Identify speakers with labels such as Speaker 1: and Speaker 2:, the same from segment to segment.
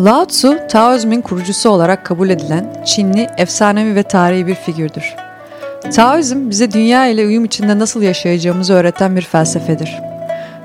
Speaker 1: Lao Tzu, Taoizmin kurucusu olarak kabul edilen Çinli, efsanevi ve tarihi bir figürdür. Taoizm bize dünya ile uyum içinde nasıl yaşayacağımızı öğreten bir felsefedir.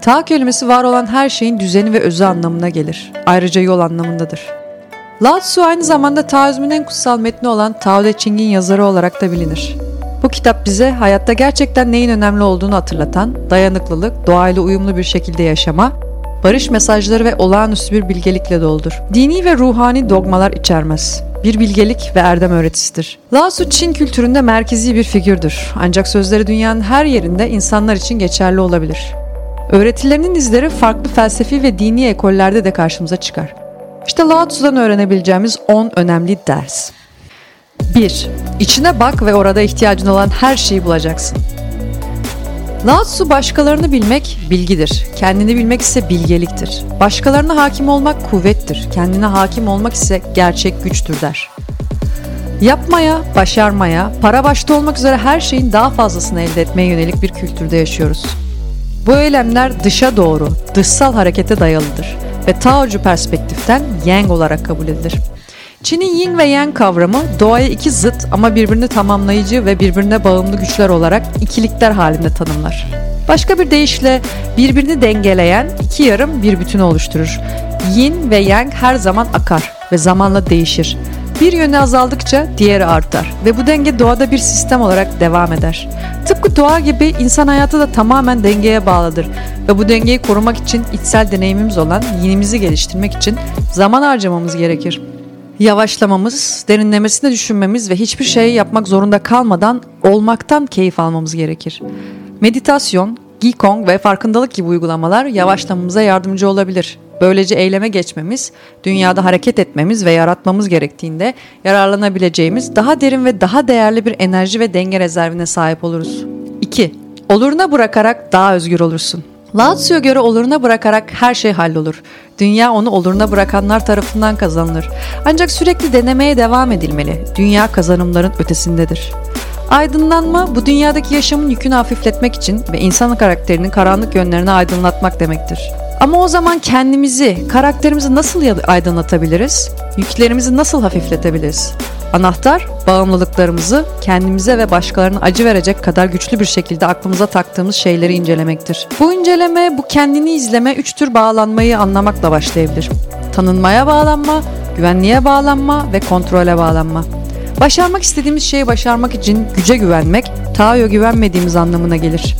Speaker 1: Tao kelimesi var olan her şeyin düzeni ve özü anlamına gelir. Ayrıca yol anlamındadır. Lao Tzu aynı zamanda Taoizmin en kutsal metni olan Tao Te Ching'in yazarı olarak da bilinir. Bu kitap bize hayatta gerçekten neyin önemli olduğunu hatırlatan, dayanıklılık, doğayla uyumlu bir şekilde yaşama, barış mesajları ve olağanüstü bir bilgelikle doldur. Dini ve ruhani dogmalar içermez. Bir bilgelik ve erdem öğretisidir. Lao Tzu Çin kültüründe merkezi bir figürdür. Ancak sözleri dünyanın her yerinde insanlar için geçerli olabilir. Öğretilerinin izleri farklı felsefi ve dini ekollerde de karşımıza çıkar. İşte Lao Tzu'dan öğrenebileceğimiz 10 önemli ders. 1. İçine bak ve orada ihtiyacın olan her şeyi bulacaksın. Lao başkalarını bilmek bilgidir. Kendini bilmek ise bilgeliktir. Başkalarına hakim olmak kuvvettir. Kendine hakim olmak ise gerçek güçtür der. Yapmaya, başarmaya, para başta olmak üzere her şeyin daha fazlasını elde etmeye yönelik bir kültürde yaşıyoruz. Bu eylemler dışa doğru, dışsal harekete dayalıdır ve Taocu perspektiften Yang olarak kabul edilir. Çin'in Yin ve Yang kavramı doğaya iki zıt ama birbirini tamamlayıcı ve birbirine bağımlı güçler olarak ikilikler halinde tanımlar. Başka bir deyişle birbirini dengeleyen iki yarım bir bütünü oluşturur. Yin ve Yang her zaman akar ve zamanla değişir. Bir yönü azaldıkça diğeri artar ve bu denge doğada bir sistem olarak devam eder. Tıpkı doğa gibi insan hayatı da tamamen dengeye bağlıdır ve bu dengeyi korumak için içsel deneyimimiz olan yinimizi geliştirmek için zaman harcamamız gerekir. Yavaşlamamız, derinlemesine düşünmemiz ve hiçbir şey yapmak zorunda kalmadan olmaktan keyif almamız gerekir. Meditasyon, Gikong ve farkındalık gibi uygulamalar yavaşlamamıza yardımcı olabilir. Böylece eyleme geçmemiz, dünyada hareket etmemiz ve yaratmamız gerektiğinde yararlanabileceğimiz daha derin ve daha değerli bir enerji ve denge rezervine sahip oluruz. 2. Oluruna bırakarak daha özgür olursun. Tzu'ya göre oluruna bırakarak her şey hallolur. Dünya onu oluruna bırakanlar tarafından kazanılır. Ancak sürekli denemeye devam edilmeli. Dünya kazanımların ötesindedir. Aydınlanma bu dünyadaki yaşamın yükünü hafifletmek için ve insan karakterinin karanlık yönlerini aydınlatmak demektir. Ama o zaman kendimizi, karakterimizi nasıl aydınlatabiliriz? Yüklerimizi nasıl hafifletebiliriz? Anahtar, bağımlılıklarımızı kendimize ve başkalarına acı verecek kadar güçlü bir şekilde aklımıza taktığımız şeyleri incelemektir. Bu inceleme, bu kendini izleme üç tür bağlanmayı anlamakla başlayabilir. Tanınmaya bağlanma, güvenliğe bağlanma ve kontrole bağlanma. Başarmak istediğimiz şeyi başarmak için güce güvenmek, Tao'ya güvenmediğimiz anlamına gelir.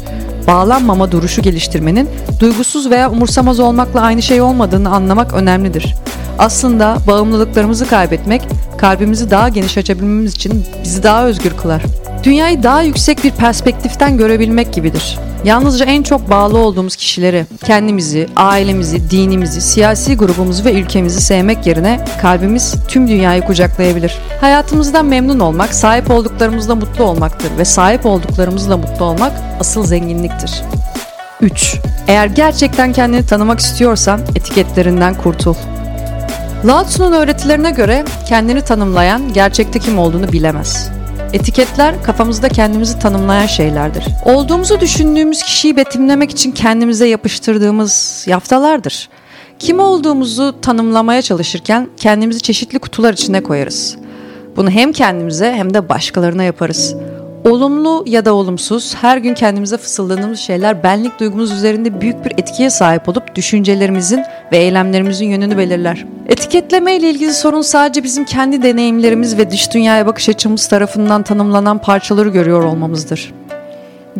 Speaker 1: Bağlanmama duruşu geliştirmenin duygusuz veya umursamaz olmakla aynı şey olmadığını anlamak önemlidir. Aslında bağımlılıklarımızı kaybetmek, kalbimizi daha geniş açabilmemiz için bizi daha özgür kılar. Dünyayı daha yüksek bir perspektiften görebilmek gibidir. Yalnızca en çok bağlı olduğumuz kişileri, kendimizi, ailemizi, dinimizi, siyasi grubumuzu ve ülkemizi sevmek yerine kalbimiz tüm dünyayı kucaklayabilir. Hayatımızdan memnun olmak, sahip olduklarımızla mutlu olmaktır ve sahip olduklarımızla mutlu olmak asıl zenginliktir. 3. Eğer gerçekten kendini tanımak istiyorsan etiketlerinden kurtul. Lao Tzu'nun öğretilerine göre kendini tanımlayan gerçekte kim olduğunu bilemez. Etiketler kafamızda kendimizi tanımlayan şeylerdir. Olduğumuzu düşündüğümüz kişiyi betimlemek için kendimize yapıştırdığımız yaftalardır. Kim olduğumuzu tanımlamaya çalışırken kendimizi çeşitli kutular içine koyarız. Bunu hem kendimize hem de başkalarına yaparız. Olumlu ya da olumsuz her gün kendimize fısıldadığımız şeyler benlik duygumuz üzerinde büyük bir etkiye sahip olup düşüncelerimizin ve eylemlerimizin yönünü belirler. Etiketleme ile ilgili sorun sadece bizim kendi deneyimlerimiz ve dış dünyaya bakış açımız tarafından tanımlanan parçaları görüyor olmamızdır.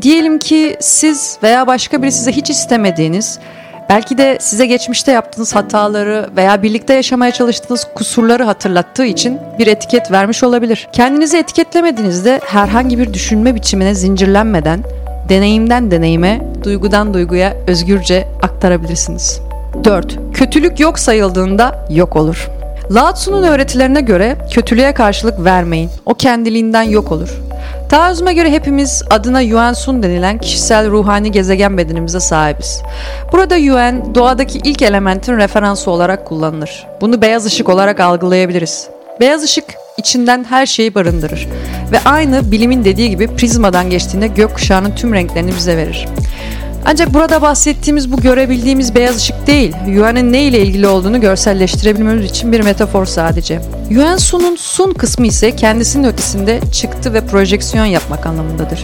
Speaker 1: Diyelim ki siz veya başka biri size hiç istemediğiniz Belki de size geçmişte yaptığınız hataları veya birlikte yaşamaya çalıştığınız kusurları hatırlattığı için bir etiket vermiş olabilir. Kendinizi etiketlemediğinizde herhangi bir düşünme biçimine zincirlenmeden deneyimden deneyime, duygudan duyguya özgürce aktarabilirsiniz. 4. Kötülük yok sayıldığında yok olur. Lao Tzu'nun öğretilerine göre kötülüğe karşılık vermeyin. O kendiliğinden yok olur. Taoizm'e göre hepimiz adına Yuan Sun denilen kişisel ruhani gezegen bedenimize sahibiz. Burada Yuan doğadaki ilk elementin referansı olarak kullanılır. Bunu beyaz ışık olarak algılayabiliriz. Beyaz ışık içinden her şeyi barındırır ve aynı bilimin dediği gibi prizmadan geçtiğinde gökkuşağının tüm renklerini bize verir. Ancak burada bahsettiğimiz bu görebildiğimiz beyaz ışık değil, Yuan'ın ne ile ilgili olduğunu görselleştirebilmemiz için bir metafor sadece. Yuan Sun'un Sun kısmı ise kendisinin ötesinde çıktı ve projeksiyon yapmak anlamındadır.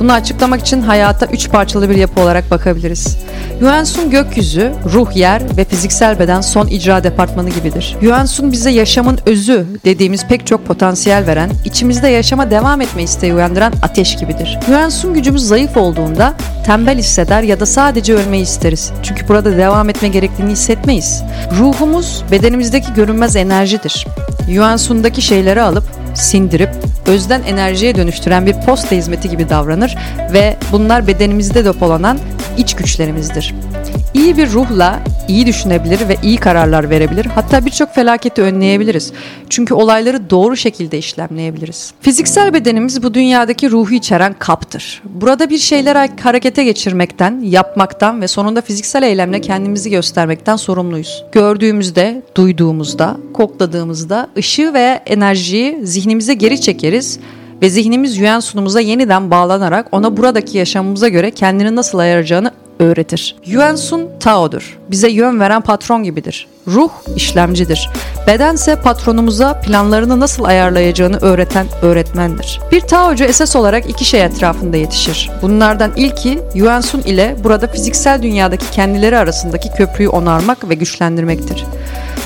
Speaker 1: Bunu açıklamak için hayata üç parçalı bir yapı olarak bakabiliriz. Yuan Sun gökyüzü, ruh yer ve fiziksel beden son icra departmanı gibidir. Yuan Sun bize yaşamın özü dediğimiz pek çok potansiyel veren, içimizde yaşama devam etme isteği uyandıran ateş gibidir. Yuan Sun gücümüz zayıf olduğunda tembel hisseder ya da sadece ölmeyi isteriz. Çünkü burada devam etme gerektiğini hissetmeyiz. Ruhumuz bedenimizdeki görünmez enerjidir. Yuan Sun'daki şeyleri alıp sindirip özden enerjiye dönüştüren bir posta hizmeti gibi davranır ve bunlar bedenimizde depolanan iç güçlerimizdir. İyi bir ruhla iyi düşünebilir ve iyi kararlar verebilir. Hatta birçok felaketi önleyebiliriz. Çünkü olayları doğru şekilde işlemleyebiliriz. Fiziksel bedenimiz bu dünyadaki ruhu içeren kaptır. Burada bir şeyler harekete geçirmekten, yapmaktan ve sonunda fiziksel eylemle kendimizi göstermekten sorumluyuz. Gördüğümüzde, duyduğumuzda, kokladığımızda ışığı veya enerjiyi zihnimize geri çekeriz ve zihnimiz yüen sunumuza yeniden bağlanarak ona buradaki yaşamımıza göre kendini nasıl ayaracağını öğretir. Yuan Sun Tao'dur. Bize yön veren patron gibidir. Ruh işlemcidir. Bedense patronumuza planlarını nasıl ayarlayacağını öğreten öğretmendir. Bir Taocu esas olarak iki şey etrafında yetişir. Bunlardan ilki Yuan Sun ile burada fiziksel dünyadaki kendileri arasındaki köprüyü onarmak ve güçlendirmektir.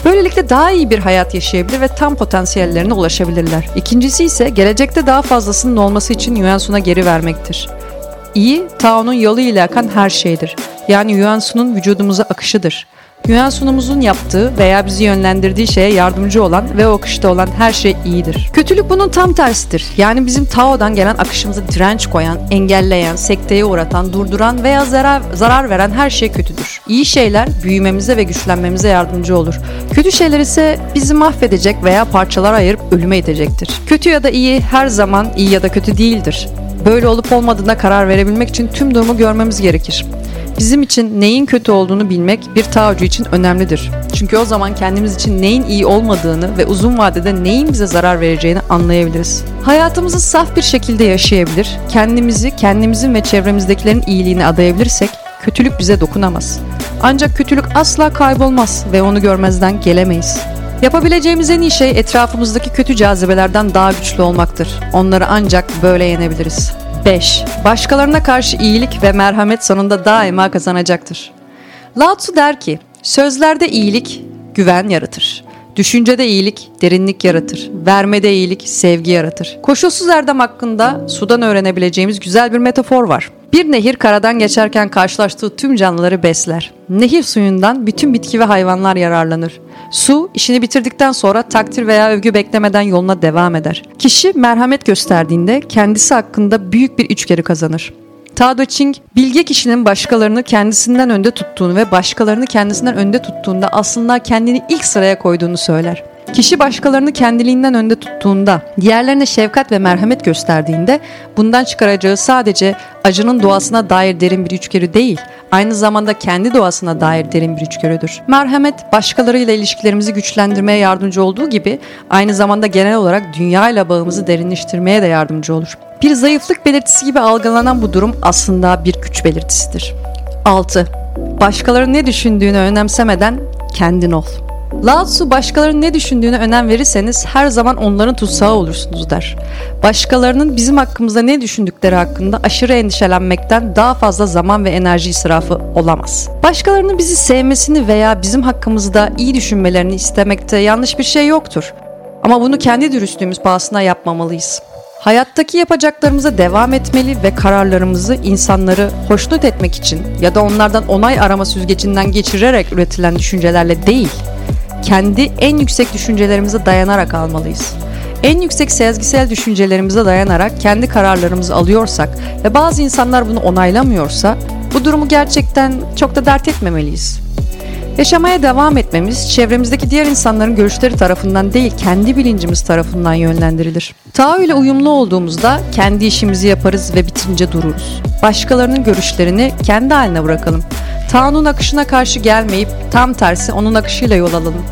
Speaker 1: Böylelikle daha iyi bir hayat yaşayabilir ve tam potansiyellerine ulaşabilirler. İkincisi ise gelecekte daha fazlasının olması için Yuan Sun'a geri vermektir. İyi, Tao'nun yolu ile akan her şeydir. Yani Yuan Su'nun vücudumuza akışıdır. Yuan Sun'umuzun yaptığı veya bizi yönlendirdiği şeye yardımcı olan ve o akışta olan her şey iyidir. Kötülük bunun tam tersidir. Yani bizim Tao'dan gelen akışımıza direnç koyan, engelleyen, sekteye uğratan, durduran veya zarar, zarar veren her şey kötüdür. İyi şeyler büyümemize ve güçlenmemize yardımcı olur. Kötü şeyler ise bizi mahvedecek veya parçalara ayırıp ölüme itecektir. Kötü ya da iyi her zaman iyi ya da kötü değildir. Böyle olup olmadığına karar verebilmek için tüm durumu görmemiz gerekir. Bizim için neyin kötü olduğunu bilmek bir taocu için önemlidir. Çünkü o zaman kendimiz için neyin iyi olmadığını ve uzun vadede neyin bize zarar vereceğini anlayabiliriz. Hayatımızı saf bir şekilde yaşayabilir, kendimizi, kendimizin ve çevremizdekilerin iyiliğine adayabilirsek kötülük bize dokunamaz. Ancak kötülük asla kaybolmaz ve onu görmezden gelemeyiz. Yapabileceğimiz en iyi şey etrafımızdaki kötü cazibelerden daha güçlü olmaktır. Onları ancak böyle yenebiliriz. 5. Başkalarına karşı iyilik ve merhamet sonunda daima kazanacaktır. Lao Tzu der ki, sözlerde iyilik güven yaratır. Düşüncede iyilik derinlik yaratır. Vermede iyilik sevgi yaratır. Koşulsuz erdem hakkında sudan öğrenebileceğimiz güzel bir metafor var. Bir nehir karadan geçerken karşılaştığı tüm canlıları besler. Nehir suyundan bütün bitki ve hayvanlar yararlanır. Su işini bitirdikten sonra takdir veya övgü beklemeden yoluna devam eder. Kişi merhamet gösterdiğinde kendisi hakkında büyük bir içgörü kazanır. Tao Ching, bilge kişinin başkalarını kendisinden önde tuttuğunu ve başkalarını kendisinden önde tuttuğunda aslında kendini ilk sıraya koyduğunu söyler. Kişi başkalarını kendiliğinden önde tuttuğunda, diğerlerine şefkat ve merhamet gösterdiğinde bundan çıkaracağı sadece acının doğasına dair derin bir içgörü değil, aynı zamanda kendi doğasına dair derin bir içgörüdür. Merhamet, başkalarıyla ilişkilerimizi güçlendirmeye yardımcı olduğu gibi aynı zamanda genel olarak dünya ile bağımızı derinleştirmeye de yardımcı olur. Bir zayıflık belirtisi gibi algılanan bu durum aslında bir güç belirtisidir. 6. Başkalarının ne düşündüğünü önemsemeden kendin ol. Lao Tzu başkalarının ne düşündüğüne önem verirseniz her zaman onların tutsağı olursunuz der. Başkalarının bizim hakkımızda ne düşündükleri hakkında aşırı endişelenmekten daha fazla zaman ve enerji israfı olamaz. Başkalarının bizi sevmesini veya bizim hakkımızda iyi düşünmelerini istemekte yanlış bir şey yoktur. Ama bunu kendi dürüstlüğümüz pahasına yapmamalıyız. Hayattaki yapacaklarımıza devam etmeli ve kararlarımızı insanları hoşnut etmek için ya da onlardan onay arama süzgecinden geçirerek üretilen düşüncelerle değil, kendi en yüksek düşüncelerimize dayanarak almalıyız. En yüksek sezgisel düşüncelerimize dayanarak kendi kararlarımızı alıyorsak ve bazı insanlar bunu onaylamıyorsa bu durumu gerçekten çok da dert etmemeliyiz. Yaşamaya devam etmemiz çevremizdeki diğer insanların görüşleri tarafından değil kendi bilincimiz tarafından yönlendirilir. Tao ile uyumlu olduğumuzda kendi işimizi yaparız ve bitince dururuz. Başkalarının görüşlerini kendi haline bırakalım. Tao'nun akışına karşı gelmeyip tam tersi onun akışıyla yol alalım.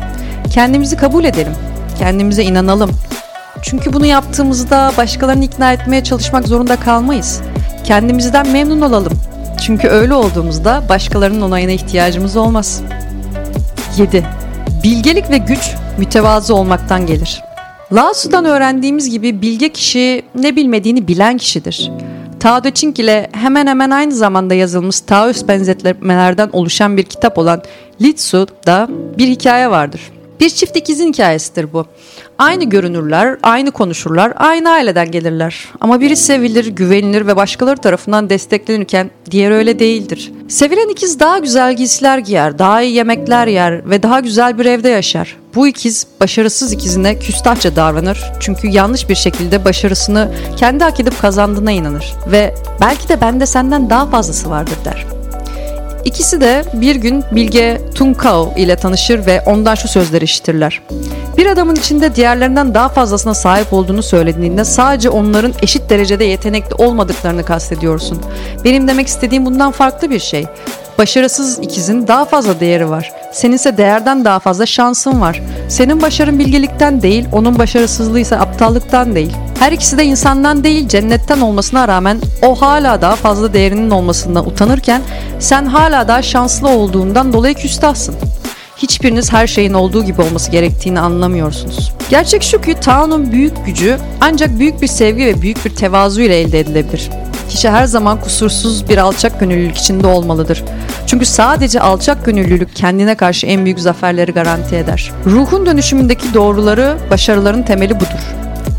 Speaker 1: Kendimizi kabul edelim. Kendimize inanalım. Çünkü bunu yaptığımızda başkalarını ikna etmeye çalışmak zorunda kalmayız. Kendimizden memnun olalım. Çünkü öyle olduğumuzda başkalarının onayına ihtiyacımız olmaz. 7. Bilgelik ve güç mütevazı olmaktan gelir. Lao öğrendiğimiz gibi bilge kişi ne bilmediğini bilen kişidir. Tao Te Ching ile hemen hemen aynı zamanda yazılmış Taoist benzetmelerden oluşan bir kitap olan Li Tzu'da bir hikaye vardır. Bir çift ikizin hikayesidir bu. Aynı görünürler, aynı konuşurlar, aynı aileden gelirler. Ama biri sevilir, güvenilir ve başkaları tarafından desteklenirken diğer öyle değildir. Sevilen ikiz daha güzel giysiler giyer, daha iyi yemekler yer ve daha güzel bir evde yaşar. Bu ikiz başarısız ikizine küstahça davranır. Çünkü yanlış bir şekilde başarısını kendi hak edip kazandığına inanır. Ve belki de bende senden daha fazlası vardır der. İkisi de bir gün Bilge Tunkao ile tanışır ve ondan şu sözleri işitirler. Bir adamın içinde diğerlerinden daha fazlasına sahip olduğunu söylediğinde sadece onların eşit derecede yetenekli olmadıklarını kastediyorsun. Benim demek istediğim bundan farklı bir şey. Başarısız ikizin daha fazla değeri var. Seninse değerden daha fazla şansın var. Senin başarın bilgelikten değil, onun başarısızlığı ise aptallıktan değil. Her ikisi de insandan değil, cennetten olmasına rağmen o hala daha fazla değerinin olmasından utanırken sen hala daha şanslı olduğundan dolayı küstahsın hiçbiriniz her şeyin olduğu gibi olması gerektiğini anlamıyorsunuz. Gerçek şu ki Tao'nun büyük gücü ancak büyük bir sevgi ve büyük bir tevazu ile elde edilebilir. Kişi her zaman kusursuz bir alçak gönüllülük içinde olmalıdır. Çünkü sadece alçak gönüllülük kendine karşı en büyük zaferleri garanti eder. Ruhun dönüşümündeki doğruları, başarıların temeli budur.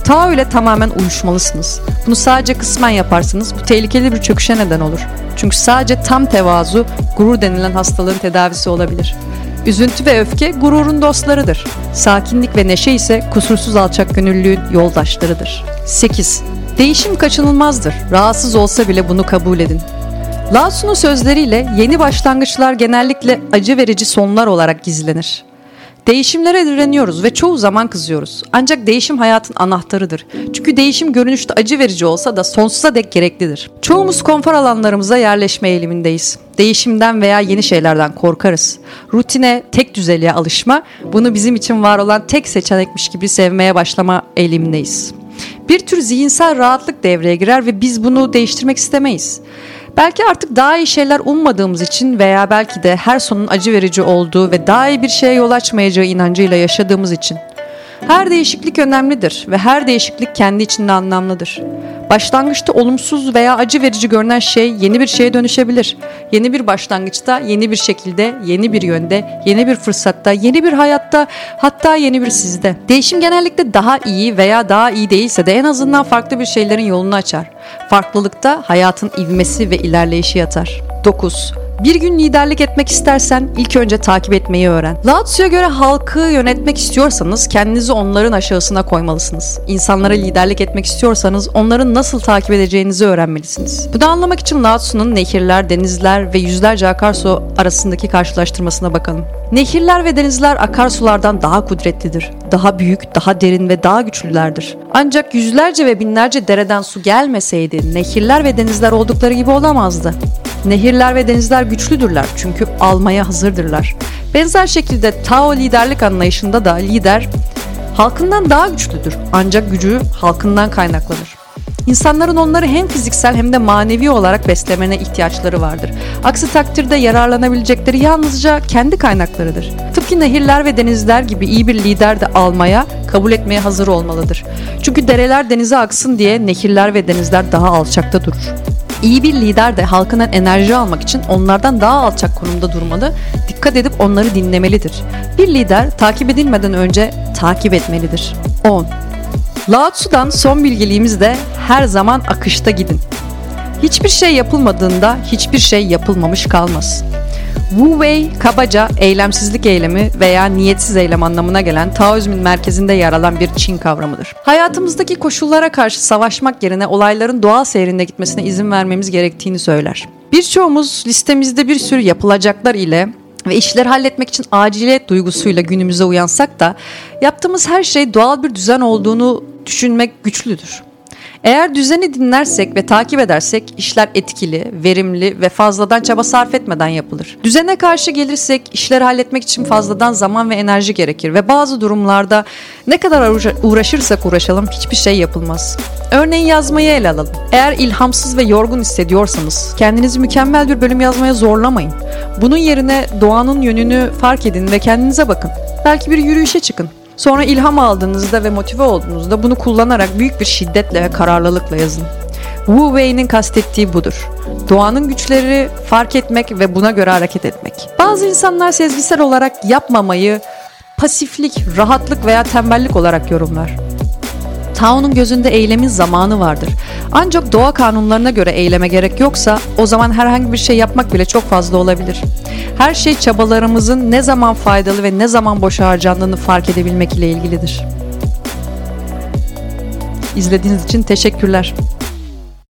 Speaker 1: Tao ile tamamen uyuşmalısınız. Bunu sadece kısmen yaparsanız bu tehlikeli bir çöküşe neden olur. Çünkü sadece tam tevazu, gurur denilen hastalığın tedavisi olabilir. Üzüntü ve öfke gururun dostlarıdır. Sakinlik ve neşe ise kusursuz alçak gönüllülüğün yoldaşlarıdır. 8. Değişim kaçınılmazdır. Rahatsız olsa bile bunu kabul edin. Lao Tzu'nun sözleriyle yeni başlangıçlar genellikle acı verici sonlar olarak gizlenir. Değişimlere direniyoruz ve çoğu zaman kızıyoruz. Ancak değişim hayatın anahtarıdır. Çünkü değişim görünüşte acı verici olsa da sonsuza dek gereklidir. Çoğumuz konfor alanlarımıza yerleşme eğilimindeyiz. Değişimden veya yeni şeylerden korkarız. Rutine, tek düzeliğe alışma, bunu bizim için var olan tek seçenekmiş gibi sevmeye başlama eğilimindeyiz. Bir tür zihinsel rahatlık devreye girer ve biz bunu değiştirmek istemeyiz. Belki artık daha iyi şeyler ummadığımız için veya belki de her sonun acı verici olduğu ve daha iyi bir şeye yol açmayacağı inancıyla yaşadığımız için. Her değişiklik önemlidir ve her değişiklik kendi içinde anlamlıdır. Başlangıçta olumsuz veya acı verici görünen şey yeni bir şeye dönüşebilir. Yeni bir başlangıçta, yeni bir şekilde, yeni bir yönde, yeni bir fırsatta, yeni bir hayatta, hatta yeni bir sizde. Değişim genellikle daha iyi veya daha iyi değilse de en azından farklı bir şeylerin yolunu açar. Farklılıkta hayatın ivmesi ve ilerleyişi yatar. 9. Bir gün liderlik etmek istersen ilk önce takip etmeyi öğren. Lao Tzu'ya göre halkı yönetmek istiyorsanız kendinizi onların aşağısına koymalısınız. İnsanlara liderlik etmek istiyorsanız onların nasıl takip edeceğinizi öğrenmelisiniz. Bunu anlamak için Lao Tzu'nun nehirler, denizler ve yüzlerce akarsu arasındaki karşılaştırmasına bakalım. Nehirler ve denizler akarsulardan daha kudretlidir. Daha büyük, daha derin ve daha güçlülerdir. Ancak yüzlerce ve binlerce dereden su gelmeseydi nehirler ve denizler oldukları gibi olamazdı. Nehirler ve denizler güçlüdürler çünkü almaya hazırdırlar. Benzer şekilde Tao liderlik anlayışında da lider halkından daha güçlüdür ancak gücü halkından kaynaklanır. İnsanların onları hem fiziksel hem de manevi olarak beslemene ihtiyaçları vardır. Aksi takdirde yararlanabilecekleri yalnızca kendi kaynaklarıdır. Tıpkı nehirler ve denizler gibi iyi bir lider de almaya, kabul etmeye hazır olmalıdır. Çünkü dereler denize aksın diye nehirler ve denizler daha alçakta durur. İyi bir lider de halkından enerji almak için onlardan daha alçak konumda durmalı, dikkat edip onları dinlemelidir. Bir lider takip edilmeden önce takip etmelidir. 10. Lao Tzu'dan son bilgiliğimiz de her zaman akışta gidin. Hiçbir şey yapılmadığında hiçbir şey yapılmamış kalmaz. Wu Wei kabaca eylemsizlik eylemi veya niyetsiz eylem anlamına gelen Taoizmin merkezinde yer alan bir Çin kavramıdır. Hayatımızdaki koşullara karşı savaşmak yerine olayların doğal seyrinde gitmesine izin vermemiz gerektiğini söyler. Birçoğumuz listemizde bir sürü yapılacaklar ile ve işleri halletmek için aciliyet duygusuyla günümüze uyansak da yaptığımız her şey doğal bir düzen olduğunu düşünmek güçlüdür. Eğer düzeni dinlersek ve takip edersek işler etkili, verimli ve fazladan çaba sarf etmeden yapılır. Düzene karşı gelirsek işleri halletmek için fazladan zaman ve enerji gerekir ve bazı durumlarda ne kadar uğraşırsak uğraşalım hiçbir şey yapılmaz. Örneğin yazmayı ele alalım. Eğer ilhamsız ve yorgun hissediyorsanız kendinizi mükemmel bir bölüm yazmaya zorlamayın. Bunun yerine doğanın yönünü fark edin ve kendinize bakın. Belki bir yürüyüşe çıkın. Sonra ilham aldığınızda ve motive olduğunuzda bunu kullanarak büyük bir şiddetle ve kararlılıkla yazın. Wu Wei'nin kastettiği budur. Doğanın güçleri fark etmek ve buna göre hareket etmek. Bazı insanlar sezgisel olarak yapmamayı pasiflik, rahatlık veya tembellik olarak yorumlar. Tao'nun gözünde eylemin zamanı vardır. Ancak doğa kanunlarına göre eyleme gerek yoksa o zaman herhangi bir şey yapmak bile çok fazla olabilir. Her şey çabalarımızın ne zaman faydalı ve ne zaman boşa harcandığını fark edebilmek ile ilgilidir. İzlediğiniz için teşekkürler.